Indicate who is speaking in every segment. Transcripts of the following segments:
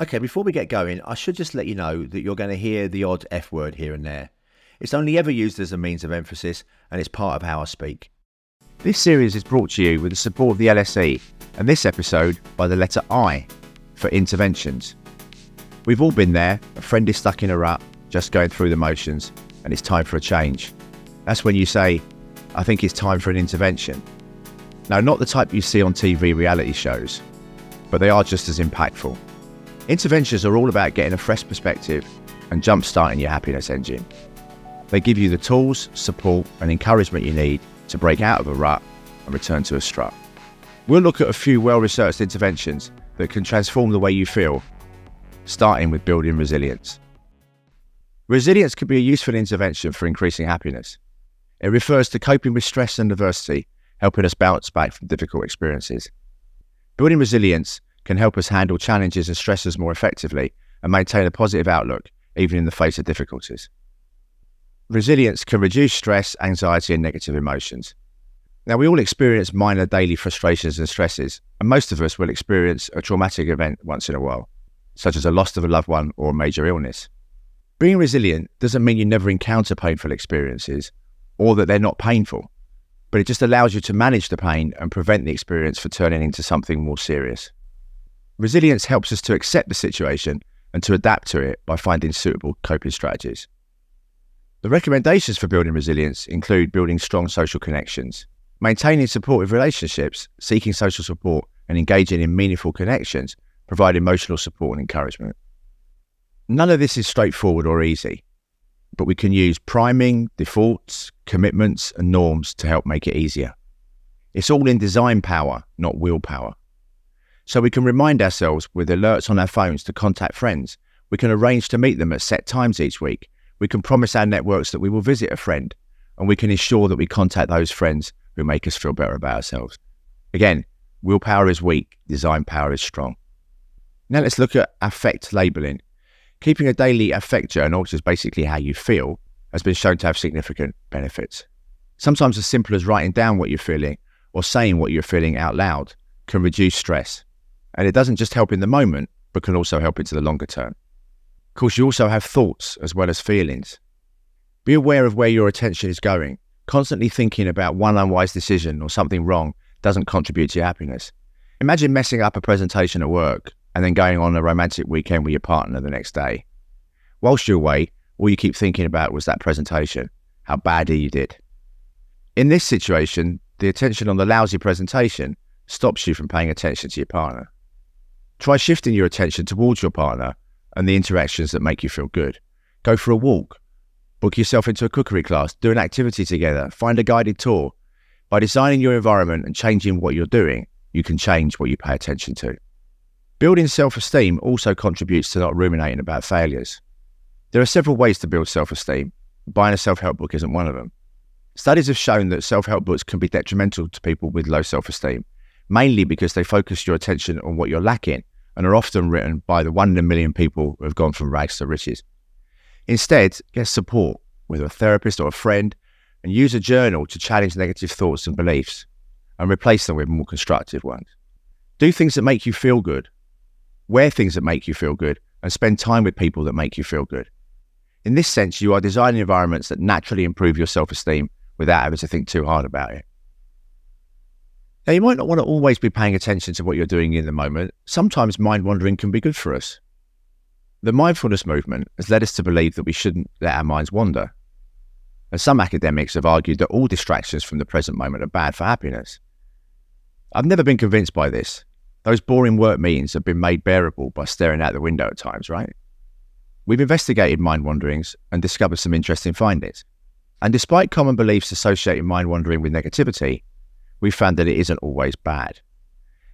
Speaker 1: Okay, before we get going, I should just let you know that you're going to hear the odd F word here and there. It's only ever used as a means of emphasis and it's part of how I speak. This series is brought to you with the support of the LSE and this episode by the letter I for interventions. We've all been there, a friend is stuck in a rut, just going through the motions, and it's time for a change. That's when you say, I think it's time for an intervention. Now, not the type you see on TV reality shows, but they are just as impactful. Interventions are all about getting a fresh perspective and jump starting your happiness engine. They give you the tools, support, and encouragement you need to break out of a rut and return to a strut. We'll look at a few well researched interventions that can transform the way you feel, starting with building resilience. Resilience can be a useful intervention for increasing happiness. It refers to coping with stress and adversity, helping us bounce back from difficult experiences. Building resilience can help us handle challenges and stresses more effectively and maintain a positive outlook, even in the face of difficulties. Resilience can reduce stress, anxiety, and negative emotions. Now, we all experience minor daily frustrations and stresses, and most of us will experience a traumatic event once in a while, such as a loss of a loved one or a major illness. Being resilient doesn't mean you never encounter painful experiences or that they're not painful, but it just allows you to manage the pain and prevent the experience from turning into something more serious. Resilience helps us to accept the situation and to adapt to it by finding suitable coping strategies. The recommendations for building resilience include building strong social connections, maintaining supportive relationships, seeking social support, and engaging in meaningful connections provide emotional support and encouragement. None of this is straightforward or easy, but we can use priming, defaults, commitments, and norms to help make it easier. It's all in design power, not willpower. So we can remind ourselves with alerts on our phones to contact friends. We can arrange to meet them at set times each week. We can promise our networks that we will visit a friend. And we can ensure that we contact those friends who make us feel better about ourselves. Again, willpower is weak, design power is strong. Now let's look at affect labeling. Keeping a daily affect journal, which is basically how you feel, has been shown to have significant benefits. Sometimes as simple as writing down what you're feeling or saying what you're feeling out loud can reduce stress and it doesn't just help in the moment, but can also help into the longer term. Of course, you also have thoughts as well as feelings. Be aware of where your attention is going. Constantly thinking about one unwise decision or something wrong doesn't contribute to your happiness. Imagine messing up a presentation at work and then going on a romantic weekend with your partner the next day. Whilst you're away, all you keep thinking about was that presentation, how badly you did. In this situation, the attention on the lousy presentation stops you from paying attention to your partner. Try shifting your attention towards your partner and the interactions that make you feel good. Go for a walk, book yourself into a cookery class, do an activity together, find a guided tour. By designing your environment and changing what you're doing, you can change what you pay attention to. Building self esteem also contributes to not ruminating about failures. There are several ways to build self esteem. Buying a self help book isn't one of them. Studies have shown that self help books can be detrimental to people with low self esteem, mainly because they focus your attention on what you're lacking and are often written by the one in a million people who have gone from rags to riches. Instead, get support with a therapist or a friend and use a journal to challenge negative thoughts and beliefs and replace them with more constructive ones. Do things that make you feel good, wear things that make you feel good, and spend time with people that make you feel good. In this sense, you are designing environments that naturally improve your self esteem without having to think too hard about it. Now, you might not want to always be paying attention to what you're doing in the moment. Sometimes mind wandering can be good for us. The mindfulness movement has led us to believe that we shouldn't let our minds wander. And some academics have argued that all distractions from the present moment are bad for happiness. I've never been convinced by this. Those boring work meetings have been made bearable by staring out the window at times, right? We've investigated mind wanderings and discovered some interesting findings. And despite common beliefs associating mind wandering with negativity, we found that it isn't always bad.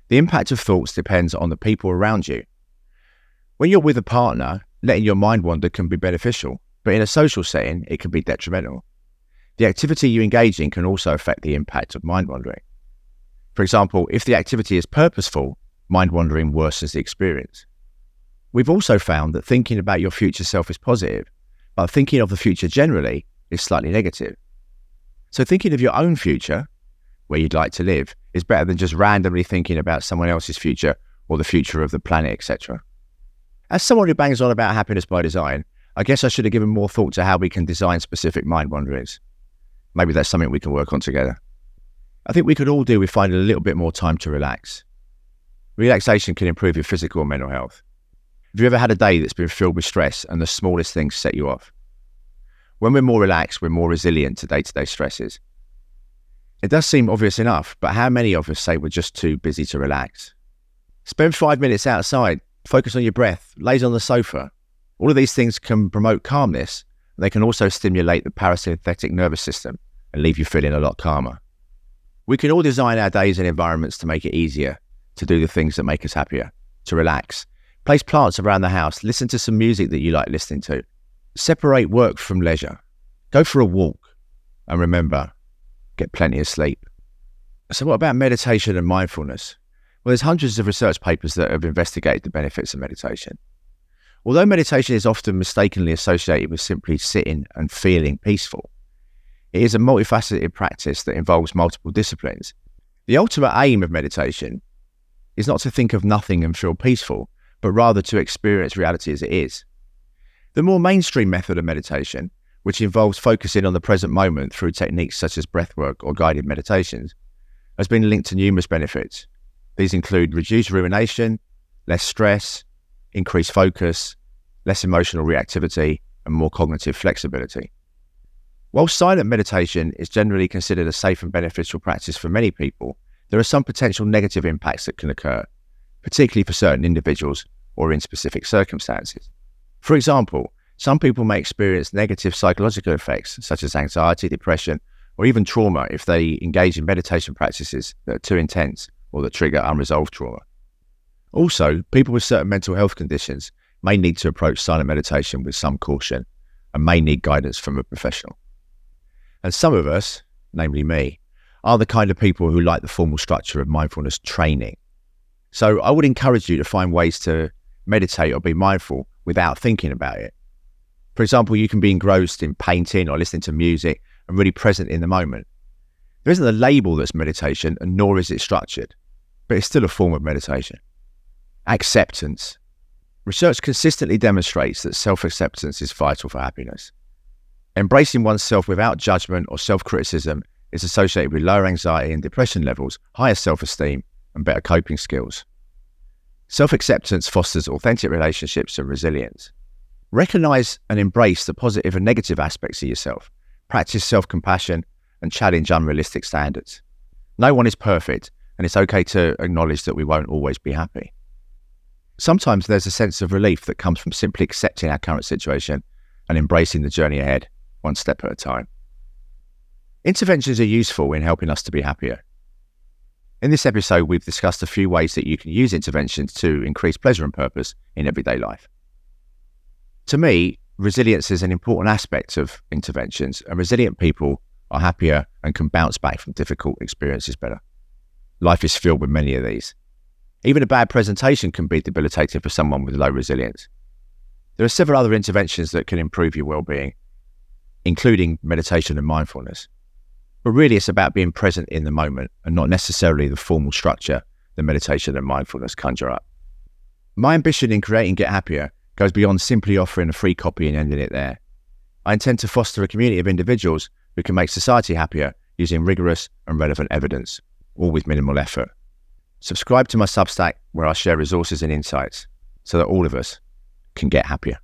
Speaker 1: The impact of thoughts depends on the people around you. When you're with a partner, letting your mind wander can be beneficial, but in a social setting, it can be detrimental. The activity you engage in can also affect the impact of mind wandering. For example, if the activity is purposeful, mind wandering worsens the experience. We've also found that thinking about your future self is positive, but thinking of the future generally is slightly negative. So, thinking of your own future where you'd like to live is better than just randomly thinking about someone else's future or the future of the planet, etc. As someone who bangs on about happiness by design, I guess I should have given more thought to how we can design specific mind wanderings. Maybe that's something we can work on together. I think we could all do with finding a little bit more time to relax. Relaxation can improve your physical and mental health. Have you ever had a day that's been filled with stress and the smallest things set you off? When we're more relaxed, we're more resilient to day to day stresses. It does seem obvious enough, but how many of us say we're just too busy to relax? Spend five minutes outside, focus on your breath, laze on the sofa. All of these things can promote calmness. They can also stimulate the parasympathetic nervous system and leave you feeling a lot calmer. We can all design our days and environments to make it easier to do the things that make us happier, to relax, Place plants around the house. Listen to some music that you like listening to. Separate work from leisure. Go for a walk. And remember, get plenty of sleep. So, what about meditation and mindfulness? Well, there's hundreds of research papers that have investigated the benefits of meditation. Although meditation is often mistakenly associated with simply sitting and feeling peaceful, it is a multifaceted practice that involves multiple disciplines. The ultimate aim of meditation is not to think of nothing and feel peaceful, but rather to experience reality as it is. The more mainstream method of meditation, which involves focusing on the present moment through techniques such as breathwork or guided meditations, has been linked to numerous benefits. These include reduced rumination, less stress, increased focus, less emotional reactivity, and more cognitive flexibility. While silent meditation is generally considered a safe and beneficial practice for many people, there are some potential negative impacts that can occur, particularly for certain individuals or in specific circumstances. For example, some people may experience negative psychological effects such as anxiety, depression, or even trauma if they engage in meditation practices that are too intense or that trigger unresolved trauma. Also, people with certain mental health conditions may need to approach silent meditation with some caution and may need guidance from a professional. And some of us, namely me, are the kind of people who like the formal structure of mindfulness training. So I would encourage you to find ways to meditate or be mindful without thinking about it. For example, you can be engrossed in painting or listening to music and really present in the moment. There isn't a label that's meditation, and nor is it structured, but it's still a form of meditation. Acceptance. Research consistently demonstrates that self acceptance is vital for happiness. Embracing oneself without judgment or self criticism is associated with lower anxiety and depression levels, higher self esteem, and better coping skills. Self acceptance fosters authentic relationships and resilience. Recognize and embrace the positive and negative aspects of yourself. Practice self compassion and challenge unrealistic standards. No one is perfect, and it's okay to acknowledge that we won't always be happy. Sometimes there's a sense of relief that comes from simply accepting our current situation and embracing the journey ahead, one step at a time. Interventions are useful in helping us to be happier. In this episode, we've discussed a few ways that you can use interventions to increase pleasure and purpose in everyday life. To me, resilience is an important aspect of interventions, and resilient people are happier and can bounce back from difficult experiences better. Life is filled with many of these. Even a bad presentation can be debilitating for someone with low resilience. There are several other interventions that can improve your well-being, including meditation and mindfulness. But really, it's about being present in the moment and not necessarily the formal structure that meditation and mindfulness conjure up. My ambition in creating Get Happier goes beyond simply offering a free copy and ending it there. I intend to foster a community of individuals who can make society happier using rigorous and relevant evidence, all with minimal effort. Subscribe to my Substack where I share resources and insights so that all of us can get happier.